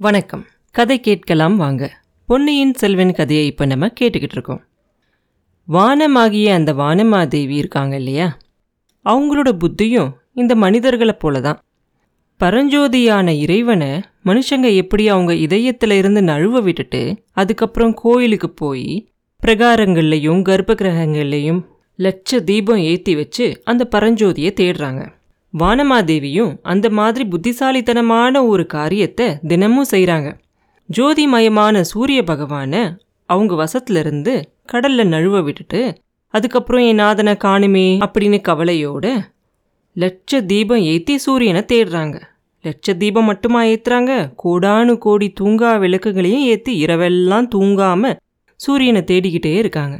வணக்கம். கதை கேட்கலாம் வாங்க. பொன்னியின் செல்வன் கதையை இப்போ நம்ம கேட்டுக்கிட்டு இருக்கோம். வானமாகிய அந்த வானமாதேவி இருக்காங்க இல்லையா? அவங்களோட புத்தியும் இந்த மனிதர்களை போல தான் பரஞ்சோதியான இறைவனை மனுஷங்க எப்படி அவங்க இதயத்தில் இருந்து நழுவ விட்டுட்டு அதுக்கப்புறம் கோயிலுக்கு போய் பிரகாரங்கள்லையும் கர்ப்ப கிரகங்கள்லையும் லட்ச தீபம் ஏற்றி வச்சு அந்த பரஞ்சோதியை தேடுறாங்க. வானமாதேவியும் அந்த மாதிரி புத்திசாலித்தனமான ஒரு காரியத்தை தினமும் செய்கிறாங்க ஜோதிமயமான சூரிய பகவானை அவங்க வசத்திலிருந்து கடல்ல நழுவ விட்டுட்டு அதுக்கப்புறம் என் நாதனை காணுமே அப்படின்னு கவலையோட லட்ச தீபம் ஏற்றி சூரியனை தேடுறாங்க. லட்ச தீபம் மட்டுமா ஏற்றுறாங்க கோடானு கோடி தூங்கா விளக்குகளையும் ஏற்றி இரவெல்லாம் தூங்காமல் சூரியனை தேடிக்கிட்டே இருக்காங்க.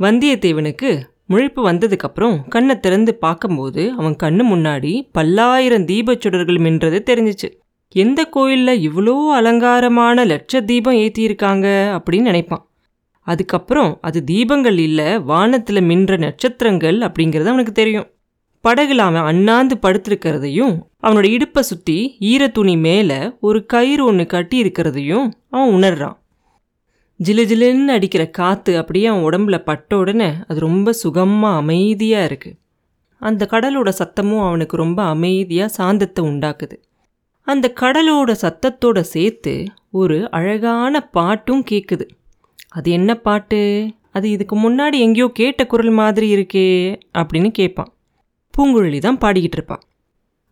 வந்தியத்தேவனுக்கு முழிப்பு வந்ததுக்கப்புறம் கண்ணை திறந்து பார்க்கும்போது அவன் கண்ணு முன்னாடி பல்லாயிரம் தீபச்சுடர்கள் மின்றது தெரிஞ்சிச்சு. எந்த கோயிலில் இவ்வளோ அலங்காரமான லட்ச தீபம் ஏற்றியிருக்காங்க அப்படின்னு நினைப்பான். அதுக்கப்புறம் அது தீபங்கள் இல்லை வானத்தில் மின்ற நட்சத்திரங்கள் அப்படிங்கிறது அவனுக்கு தெரியும். படகுல அவன் அண்ணாந்து படுத்திருக்கிறதையும் அவனோட இடுப்பை சுற்றி ஈரத்துணி மேலே ஒரு கயிறு ஒன்று கட்டி இருக்கிறதையும் அவன் உணர்றான். ஜிலு ஜிலுன்னு அடிக்கிற காற்று அப்படியே அவன் உடம்புல பட்ட உடனே அது ரொம்ப சுகமாக அமைதியாக இருக்குது அந்த கடலோட சத்தமும் அவனுக்கு ரொம்ப அமைதியாக சாந்தத்தை உண்டாக்குது. அந்த கடலோட சத்தத்தோட சேர்த்து ஒரு அழகான பாட்டும் கேட்குது அது என்ன பாட்டு? அது இதுக்கு முன்னாடி எங்கேயோ கேட்ட குரல் மாதிரி இருக்கே அப்படின்னு கேட்பான் பூங்குழலி தான் பாடிக்கிட்டு இருப்பான்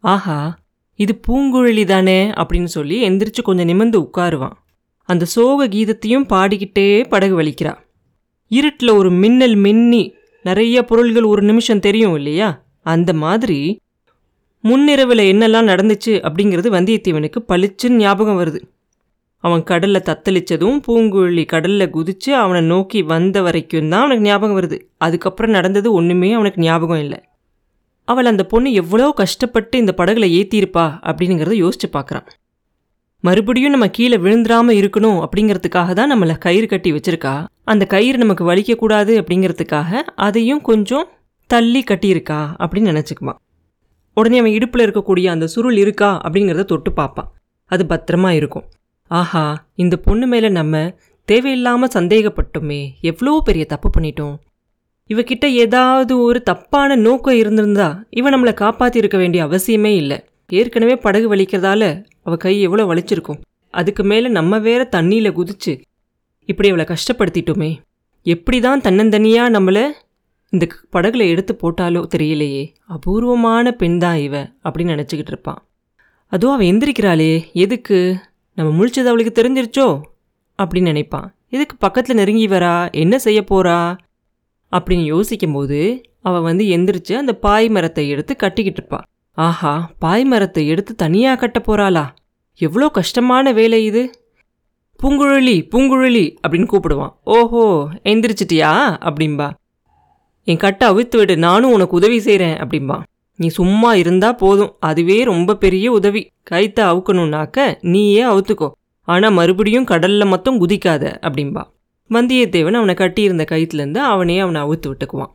ஆஹா இது பூங்குழலி தானே அப்படின்னு சொல்லி எந்திரிச்சு கொஞ்சம் நிமிர்ந்து உட்காருவான். அந்த சோக கீதத்தையும் பாடிக்கிட்டே படகு வலிக்கிறா. இருட்டில் ஒரு மின்னல் மின்னி நிறைய பொருள்கள் ஒரு நிமிஷம் தெரியும் இல்லையா? அந்த மாதிரி முன்னிரவில் என்னெல்லாம் நடந்துச்சு அப்படிங்கிறது வந்தியத்தேவனுக்கு பளிச்சுன்னு ஞாபகம் வருது. அவன் கடலில் தத்தளிச்சதும் பூங்குழலி கடலில் குதித்து அவனை நோக்கி வந்த வரைக்கும் தான் அவனுக்கு ஞாபகம் வருது. அதுக்கப்புறம் நடந்தது ஒன்றுமே அவனுக்கு ஞாபகம் இல்லை. அவள் அந்த பொண்ணு எவ்வளோ கஷ்டப்பட்டு இந்த படகுல ஏற்றியிருப்பா அப்படிங்கிறத யோசிச்சு பார்க்குறான். மறுபடியும் நம்ம கீழே விழுந்துடாம இருக்கணும் அப்படிங்கிறதுக்காக தான் நம்மளை கயிறு கட்டி வச்சிருக்கா? அந்த கயிறு நமக்கு வலிக்கக்கூடாது அப்படிங்கிறதுக்காக அதையும் கொஞ்சம் தள்ளி கட்டியிருக்கா அப்படின்னு நினச்சிக்குவான் உடனே அவன் இடுப்பில் இருக்கக்கூடிய அந்த சுருள் இருக்கா அப்படிங்கிறத தொட்டு பார்ப்பான் அது பத்திரமா இருக்கும். ஆஹா இந்த பொண்ணு மேலே நம்ம தேவையில்லாமல் சந்தேகப்பட்டோமே எவ்வளோ பெரிய தப்பு பண்ணிட்டோம். இவகிட்ட ஏதாவது ஒரு தப்பான நோக்கம் இருந்திருந்தா இவன் நம்மளை காப்பாற்றி இருக்க வேண்டிய அவசியமே இல்லை. ஏற்கனவே படகு வலிக்கிறதால அவள் கை எவ்வளோ வலிச்சிருக்கும். அதுக்கு மேலே நம்ம வேற தண்ணியில் குதிச்சு இப்படி அவளை கஷ்டப்படுத்திட்டோமே. எப்படி தான் தன்னந்தனியாக நம்மளை இந்த படகுல எடுத்து போட்டாலோ தெரியலையே. அபூர்வமான பெண் தான் இவ அப்படின்னு நினச்சிக்கிட்டு இருப்பான் அதுவும் அவள் எந்திரிக்கிறாளே. எதுக்கு? நம்ம முழிச்சது அவளுக்கு தெரிஞ்சிருச்சோ? அப்படின்னு நினைப்பான் எதுக்கு பக்கத்தில் நெருங்கி வரா? என்ன செய்ய போறா? அப்படின்னு யோசிக்கும்போது அவள் வந்து எந்திரிச்சு அந்த பாய் மரத்தை எடுத்து கட்டிக்கிட்டு இருப்பாள் ஆஹா பாய் மரத்தை எடுத்து தனியாக கட்ட போறாளா? எவ்வளோ கஷ்டமான வேலை இது? பூங்குழலி பூங்குழலி அப்படின்னு கூப்பிடுவான். ஓஹோ எந்திரிச்சிட்டியா? அப்படிம்பா. என் கட்டை அவித்து விடு நானும் உனக்கு உதவி செய்கிறேன் அப்படிம்பா. நீ சும்மா இருந்தால் போதும் அதுவே ரொம்ப பெரிய உதவி. கைத்தை அவுக்கணுன்னாக்க நீயே அவுத்துக்கோ. ஆனால் மறுபடியும் கடலில் மட்டும் குதிக்காத அப்படிம்பா. வந்தியத்தேவன் அவனை கட்டியிருந்த கயிற்றுலேருந்து அவனே அவனை அவுத்து விட்டுக்குவான்.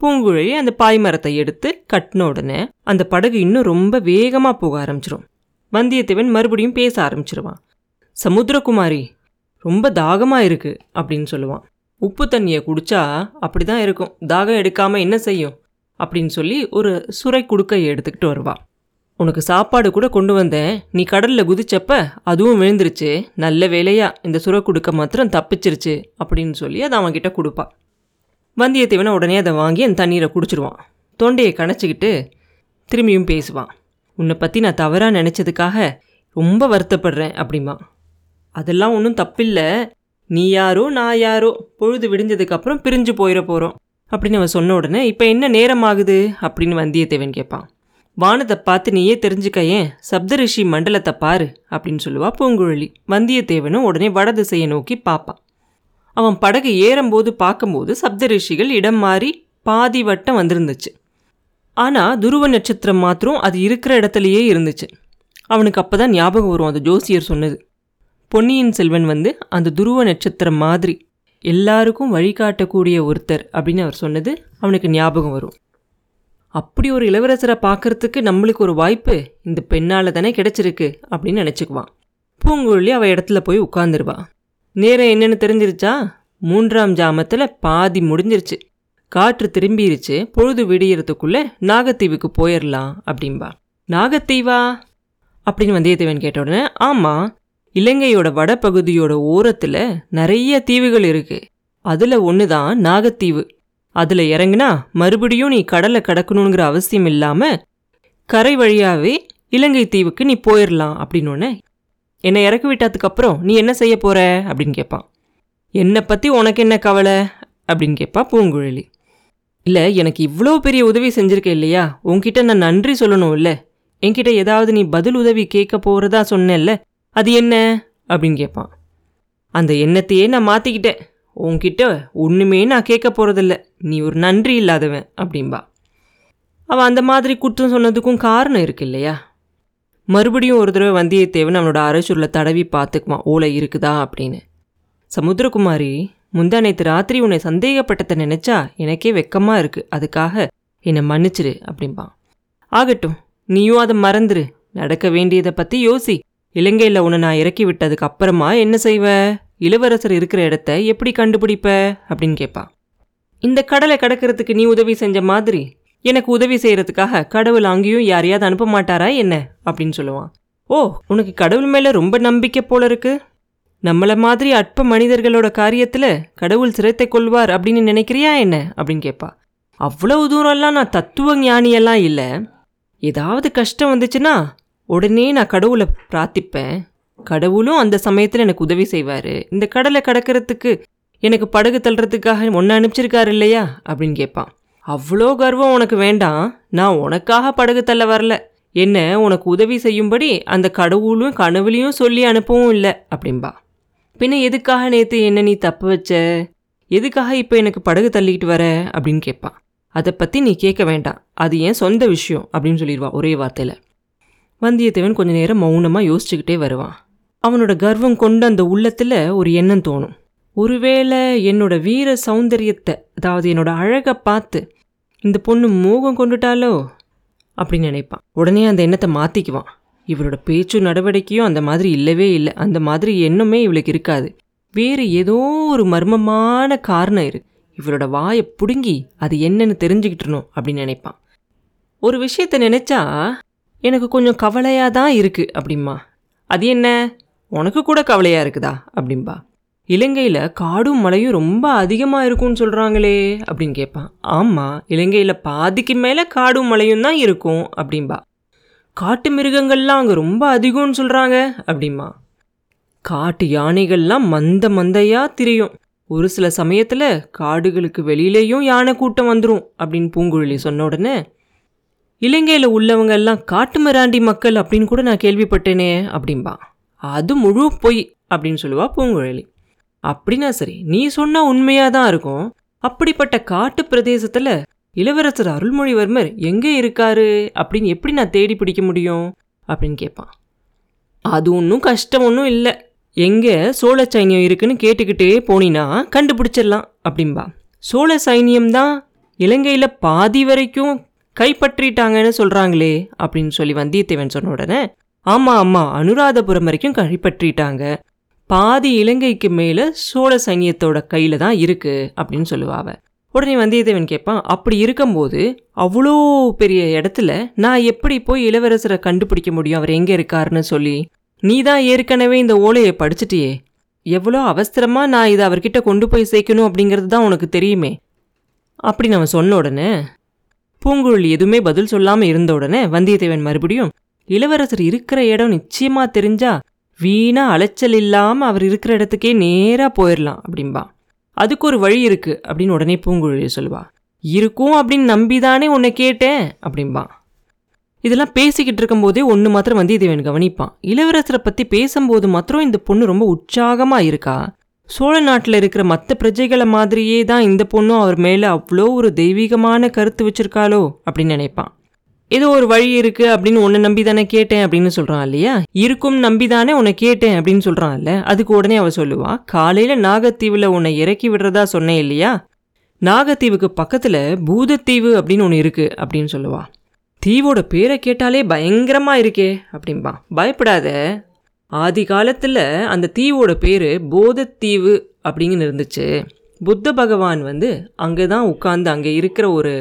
பூங்குழலி அந்த பாய்மரத்தை எடுத்து கட்டின உடனே அந்த படகு இன்னும் ரொம்ப வேகமாக போக ஆரம்பிச்சிரும். வந்தியத்தேவன் மறுபடியும் பேச ஆரம்பிச்சிருவான். சமுத்திரகுமாரி ரொம்ப தாகமாக இருக்குது அப்படின்னு சொல்லுவான். உப்பு தண்ணியை குடிச்சா அப்படிதான் இருக்கும். தாகம் எடுக்காமல் என்ன செய்யும்? அப்படின்னு சொல்லி ஒரு சுரை குடுக்கையை எடுத்துக்கிட்டு வருவாள் உனக்கு சாப்பாடு கூட கொண்டு வந்தேன். நீ கடலில் குதிச்சப்ப அதுவும் விழுந்துருச்சு. நல்ல வேலையா இந்த சுரை குடுக்க மாத்திரம் தப்பிச்சிருச்சு அப்படின்னு சொல்லி அதை அவன்கிட்ட கொடுப்பான். வந்தியத்தேவனை உடனே அதை வாங்கி அந்த தண்ணீரை குடிச்சிருவான். தொண்டையை கணச்சிக்கிட்டு திரும்பியும் பேசுவான். உன்னை பற்றி நான் தவறாக நினச்சதுக்காக ரொம்ப வருத்தப்படுறேன் அப்படிமா. அதெல்லாம் ஒன்றும் தப்பில்லை. நீ யாரோ நான் யாரோ பொழுது விடிஞ்சதுக்கப்புறம் பிரிஞ்சு போயிட போகிறோம் அப்படின்னு அவன் சொன்ன உடனே இப்போ என்ன நேரம் ஆகுது அப்படின்னு வந்தியத்தேவன் கேட்பான். வானத்தை பார்த்து நீயே தெரிஞ்சுக்க ஏன்? சப்தரிஷி மண்டலத்தை பாரு அப்படின்னு சொல்லுவா பூங்குழலி. வந்தியத்தேவனும் உடனே வடதிசையை நோக்கி பார்ப்பான். அவன் படகு ஏறும்போது பார்க்கும்போது சப்தரிஷிகள் இடம் மாறி பாதி வட்டம் வந்திருந்துச்சு. ஆனால் துருவ நட்சத்திரம் மாத்திரம் அது இருக்கிற இடத்துலையே இருந்துச்சு. அவனுக்கு அப்போ தான் ஞாபகம் வரும் அந்த ஜோசியர் சொன்னது. பொன்னியின் செல்வன் வந்து அந்த துருவ நட்சத்திரம் மாதிரி எல்லாருக்கும் வழிகாட்டக்கூடிய ஒருத்தர் அப்படின்னு அவர் சொன்னது அவனுக்கு ஞாபகம் வரும். அப்படி ஒரு இளவரசரை பார்க்கறதுக்கு நம்மளுக்கு ஒரு வாய்ப்பு இந்த பெண்ணால் தானே கிடச்சிருக்கு அப்படின்னு நினச்சிக்குவான். பூங்குழலி அவள் இடத்துல போய் உட்காந்துருவா நேரம் என்னென்னு தெரிஞ்சிருச்சா? மூன்றாம் ஜாமத்தில் பாதி முடிஞ்சிருச்சு. காற்று திரும்பிருச்சு பொழுது விடியறதுக்குள்ளே நாகத்தீவுக்கு போயிடலாம் அப்படின்பா நாகத்தீவா? அப்படின்னு வந்தியத்தேவன் கேட்ட உடனே ஆமாம் இலங்கையோட வடபகுதியோட ஓரத்தில் நிறைய தீவுகள் இருக்கு. அதில் ஒன்று தான் நாகத்தீவு. அதில் இறங்குனா மறுபடியும் நீ கடலை கடக்கணுங்கிற அவசியம் இல்லாமல் கரை வழியாகவே இலங்கை தீவுக்கு நீ போயிடலாம் அப்படின்னு என்னை இறக்கி விட்டதுக்கப்புறம் நீ என்ன செய்ய போகிற அப்படின்னு கேட்பான் என்னை பற்றி உனக்கு என்ன கவலை? அப்படின்னு கேட்பா பூங்குழலி. இல்லை எனக்கு இவ்வளோ பெரிய உதவி செஞ்சுருக்கேன் இல்லையா? உன்கிட்ட நான் நன்றி சொல்லணும் இல்லை என்கிட்ட ஏதாவது நீ பதில் உதவி கேட்க போகிறதா சொன்னேல்ல அது என்ன? அப்படின்னு கேட்பான் அந்த எண்ணத்தையே நான் மாற்றிக்கிட்டேன் உன்கிட்ட ஒன்றுமே நான் கேட்க போகிறதில்ல நீ ஒரு நன்றி இல்லாதவன் அப்படின்பா அவன் அந்த மாதிரி குற்றம் சொன்னதுக்கும் காரணம் இருக்கு இல்லையா? மறுபடியும் ஒரு தடவை வந்தியத்தேவன் அவனோட அரசுரில் தடவி பார்த்துக்குவான். ஓலை இருக்குதா அப்படின்னு. சமுத்திரகுமாரி முந்தானைத்து ராத்திரி உன்னை சந்தேகப்பட்டதை நினைச்சா எனக்கே வெக்கமாக இருக்கு. அதுக்காக என்னை மன்னிச்சிரு அப்படிம்பான் ஆகட்டும் நீயும் அதை மறந்துரு. நடக்க வேண்டியதை பற்றி யோசி. இலங்கையில் உன்னை நான் இறக்கி விட்டதுக்கு அப்புறமா என்ன செய்வ? இளவரசர் இருக்கிற இடத்த எப்படி கண்டுபிடிப்ப? அப்படின்னு கேட்பான் இந்த கடலை கடக்கிறதுக்கு நீ உதவி செஞ்ச மாதிரி. எனக்கு உதவி செய்யறதுக்காக கடவுள் அங்கேயும் யாரையாவது அனுப்ப மாட்டாரா என்ன? அப்படின்னு சொல்லுவான். ஓ உனக்கு கடவுள் மேலே ரொம்ப நம்பிக்கை போல இருக்குது நம்மளை மாதிரி அற்ப மனிதர்களோட காரியத்தில் கடவுள் சிரத்தை கொள்வார் அப்படின்னு நினைக்கிறியா என்ன? அப்படின்னு கேட்பா அவ்வளவு தூரம்லாம் நான் தத்துவ ஞானியெல்லாம் இல்லை. ஏதாவது கஷ்டம் வந்துச்சுன்னா உடனே நான் கடவுளை பிரார்த்திப்பேன். கடவுளும் அந்த சமயத்தில் எனக்கு உதவி செய்வார். இந்த கடலை கடக்கிறதுக்கு எனக்கு படகு தள்ளுறதுக்காக ஒன்று அனுப்பிச்சிருக்காரு இல்லையா? அப்படின்னு கேட்பான் அவ்வளோ கர்வம் உனக்கு வேண்டாம். நான் உனக்காக படகு தள்ள வரல. என்ன உனக்கு உதவி செய்யும்படி அந்த கடவுளும் கனவுலையும் சொல்லி அனுப்பவும் இல்லை அப்படின்பா பின்ன எதுக்காக நேற்று என்ன நீ தப்பு வச்ச? எதுக்காக இப்போ எனக்கு படகு தள்ளிக்கிட்டு வர? அப்படின்னு கேட்பான் அதை பற்றி நீ கேட்க வேண்டாம். அது ஏன் சொந்த விஷயம் அப்படின்னு சொல்லிடுவா ஒரே வார்த்தையில். வந்தியத்தேவன் கொஞ்ச நேரம் மௌனமாக யோசிச்சுக்கிட்டே வருவான். அவனோட கர்வம் கொண்ட அந்த உள்ளத்தில் ஒரு எண்ணம் தோணும். ஒருவேளை என்னோட வீர சௌந்தரியத்தை அதாவது என்னோட அழகை பார்த்து இந்த பொண்ணு மோகம் கொண்டுட்டாலோ? அப்படின்னு நினைப்பான். உடனே அந்த எண்ணத்தை மாற்றிக்குவான் இவரோட பேச்சு நடவடிக்கையும் அந்த மாதிரி இல்லவே இல்லை. அந்த மாதிரி எண்ணமே இவளுக்கு இருக்காது. வேறு ஏதோ ஒரு மர்மமான காரணம் இருக்கு. இவரோட வாயை பிடுங்கி அது என்னன்னு தெரிஞ்சுக்கிட்டணும் அப்படின்னு நினைப்பான். ஒரு விஷயத்தை நினச்சா எனக்கு கொஞ்சம் கவலையாக தான் இருக்குது அப்படிம்மா அது என்ன? உனக்கு கூட கவலையாக இருக்குதா? அப்படின்பா இலங்கையில் காடும் மழையும் ரொம்ப அதிகமாக இருக்கும்னு சொல்கிறாங்களே அப்படின்னு கேட்பான் ஆமாம் இலங்கையில் பாதிக்கு மேலே காடும் மழையும் தான் இருக்கும் அப்படின்பா காட்டு மிருகங்கள்லாம் அங்கே ரொம்ப அதிகம்னு சொல்கிறாங்க அப்படிமா. காட்டு யானைகள்லாம் மந்த மந்தையாக திரியும். ஒரு சில சமயத்தில் காடுகளுக்கு வெளியிலேயும் யானை கூட்டம் வந்துடும் அப்படின்னு பூங்குழலி சொன்ன உடனே இலங்கையில் உள்ளவங்க எல்லாம் காட்டு மிராண்டி மக்கள் அப்படின்னு கூட நான் கேள்விப்பட்டேனே அப்படின்பா அது முழு பொய் அப்படின்னு சொல்லுவா பூங்குழலி. அப்படின்னா சரி நீ சொன்னால் உண்மையாக தான் இருக்கும். அப்படிப்பட்ட காட்டு பிரதேசத்தில் இளவரசர் அருள்மொழிவர்மர் எங்கே இருக்காரு? அப்படின்னு எப்படி நான் தேடி பிடிக்க முடியும்? அப்படின்னு கேட்பான். அது ஒன்றும் கஷ்டம் ஒன்றும் இல்லை. எங்கே சோழ சைன்யம் இருக்குன்னு கேட்டுக்கிட்டே போனீன்னா கண்டுபிடிச்சிடலாம் அப்படின்பா. சோழ சைன்யம் தான் இலங்கையில் பாதி வரைக்கும் கைப்பற்றிட்டாங்கன்னு சொல்கிறாங்களே அப்படின்னு சொல்லி வந்தியத்தேவன் சொன்ன உடனே ஆமாம் ஆமாம் அனுராதபுரம் வரைக்கும் கைப்பற்றிட்டாங்க. பாதி இலங்கைக்கு மேலே சோழ சைன்யத்தோட கையில் தான் இருக்குது அப்படின்னு சொல்லுவாவ உடனே வந்தியத்தேவன் கேட்பான் அப்படி இருக்கும்போது அவ்வளோ பெரிய இடத்துல நான் எப்படி போய் இளவரசரை கண்டுபிடிக்க முடியும்? அவர் எங்கே இருக்காருன்னு சொல்லி. நீ தான் ஏற்கனவே இந்த ஓலையை படிச்சிட்டியே. எவ்வளோ அவசரமாக நான் இதை அவர்கிட்ட கொண்டு போய் சேர்க்கணும் அப்படிங்கிறது தான் உனக்கு தெரியுமே. அப்படி நம்ம சொன்ன உடனே பூங்குழலி எதுவுமே பதில் சொல்லாமல் இருந்த உடனே வந்தியத்தேவன் மறுபடியும் இளவரசர் இருக்கிற இடம் நிச்சயமாக தெரிஞ்சா வீணாக அலைச்சல் இல்லாமல் அவர் இருக்கிற இடத்துக்கே நேராக போயிடலாம் அப்படின்பா அதுக்கு ஒரு வழி இருக்கு அப்படின்னு உடனே பூங்குழலி சொல்லுவா. இருக்கும் அப்படின்னு நம்பி தானே உன்னை கேட்டேன் அப்படின்பா இதெல்லாம் பேசிக்கிட்டு இருக்கும்போதே ஒன்று மாத்திரம் வந்தியத்தேவன் கவனிப்பான். இளவரசரை பற்றி பேசும்போது மாத்திரம் இந்த பொண்ணு ரொம்ப உற்சாகமாக இருக்கா? சோழ நாட்டில் இருக்கிற மற்ற பிரஜைகளை மாதிரியே தான் இந்த பொண்ணும் அவர் மேலே அவ்வளோ ஒரு தெய்வீகமான கருத்து வச்சிருக்காளோ அப்படின்னு நினைப்பான். ஏதோ ஒரு வழி இருக்கு அப்படின்னு உன்னை நம்பி தானே கேட்டேன் அப்படின்னு சொல்றான் இல்லையா? இருக்கும் நம்பி தானே உன்னை கேட்டேன் அப்படின்னு சொல்றான்ல அதுக்கு உடனே அவ சொல்லுவா காலையில நாகத்தீவுல உன்னை இறக்கி விடுறதா சொன்னேன் இல்லையா? நாகத்தீவுக்கு பக்கத்துல பூதத்தீவு அப்படின்னு ஒன்று இருக்கு அப்படின்னு சொல்லுவா. தீவோட பேரை கேட்டாலே பயங்கரமா இருக்கே அப்படின்பா பயப்படாத. ஆதி காலத்தில் அந்த தீவோட பேர் போதத்தீவு அப்படிங்கன்னு இருந்துச்சு. புத்த பகவான் வந்து அங்கே தான் உட்காந்து அங்கே இருக்கிற ஒரு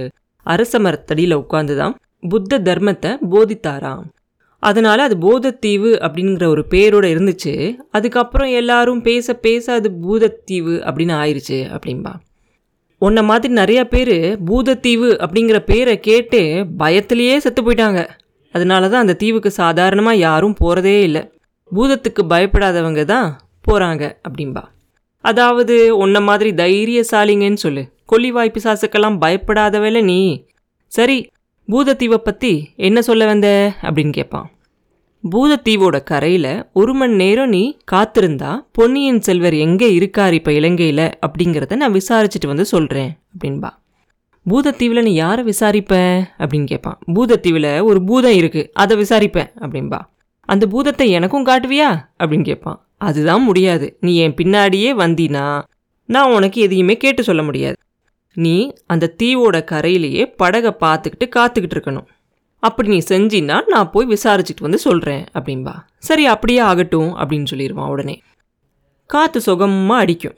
அரச மரத்தடியில் உட்காந்து தான் புத்த தர்மத்தை போதித்தாராம். அதனால் அது போதத்தீவு அப்படிங்கிற ஒரு பேரோடு இருந்துச்சு. அதுக்கப்புறம் எல்லாரும் பேச பேச அது பூதத்தீவு அப்படின்னு ஆயிடுச்சு அப்படின்பா உன்னை மாதிரி நிறையா பேர் பூதத்தீவு அப்படிங்கிற பேரை கேட்டு பயத்திலேயே செத்து போயிட்டாங்க. அதனால தான் அந்த தீவுக்கு சாதாரணமாக யாரும் போகிறதே இல்லை. பூதத்துக்கு பயப்படாதவங்க தான் போகிறாங்க அப்படின்பா அதாவது உன்ன மாதிரி தைரியசாலிங்கன்னு சொல்லு. கொல்லிவாய் பிசாசுக்கெல்லாம் பயப்படாதவல நீ. சரி பூதத்தீவை பற்றி என்ன சொல்ல வந்த? அப்படின்னு கேட்பான் பூதத்தீவோட கரையில் ஒரு மணி நேரம் நீ காத்திருந்தா பொன்னியின் செல்வர் எங்கே இருக்கார் இப்போ இலங்கையில் அப்படிங்கிறத நான் விசாரிச்சுட்டு வந்து சொல்கிறேன் அப்படின்பா. பூதத்தீவில் நீ யாரை விசாரிப்ப? அப்படின்னு கேட்பான் பூதத்தீவில் ஒரு பூதம் இருக்குது அதை விசாரிப்பேன் அப்படின்பா. அந்த பூதத்தை எனக்கும் காட்டுவியா? அப்படின்னு கேட்பான் அதுதான் முடியாது. நீ என் பின்னாடியே வந்தினா நான் உனக்கு எதையுமே கேட்டு சொல்ல முடியாது. நீ அந்த தீவோட கரையிலேயே படகை பார்த்துக்கிட்டு காத்துக்கிட்டு இருக்கணும். அப்படி நீ செஞ்சின்னா நான் போய் விசாரிச்சுட்டு வந்து சொல்கிறேன் அப்படின்பா. சரி அப்படியே ஆகட்டும் அப்படின்னு சொல்லிடுவான் உடனே. காற்று சுகமாக அடிக்கும்.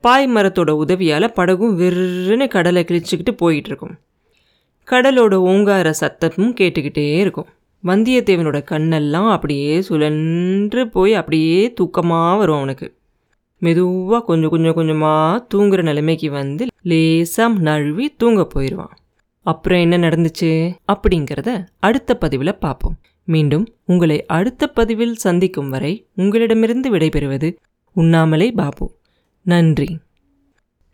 பாய் மரத்தோட உதவியால் படகும் வெறுன்னு கடலை கிழிச்சிக்கிட்டு போயிட்டு இருக்கும். கடலோட ஓங்கார சத்தமும் கேட்டுக்கிட்டே இருக்கும். வந்தியத்தேவனோட கண்ணெல்லாம் அப்படியே சுழன்று போய் அப்படியே தூக்கமாக வரும் அவனுக்கு. மெதுவாக கொஞ்சம் கொஞ்சம் கொஞ்சமாக தூங்குற நிலைமைக்கு வந்து லேசாக நழுவி தூங்க போயிடுவான் அப்புறம் என்ன நடந்துச்சு அப்படிங்கிறத அடுத்த பதிவில் பார்ப்போம் மீண்டும் உங்களை அடுத்த பதிவில் சந்திக்கும் வரை உங்களிடமிருந்து விடைபெறுவது உண்ணாமலே பாபு. நன்றி.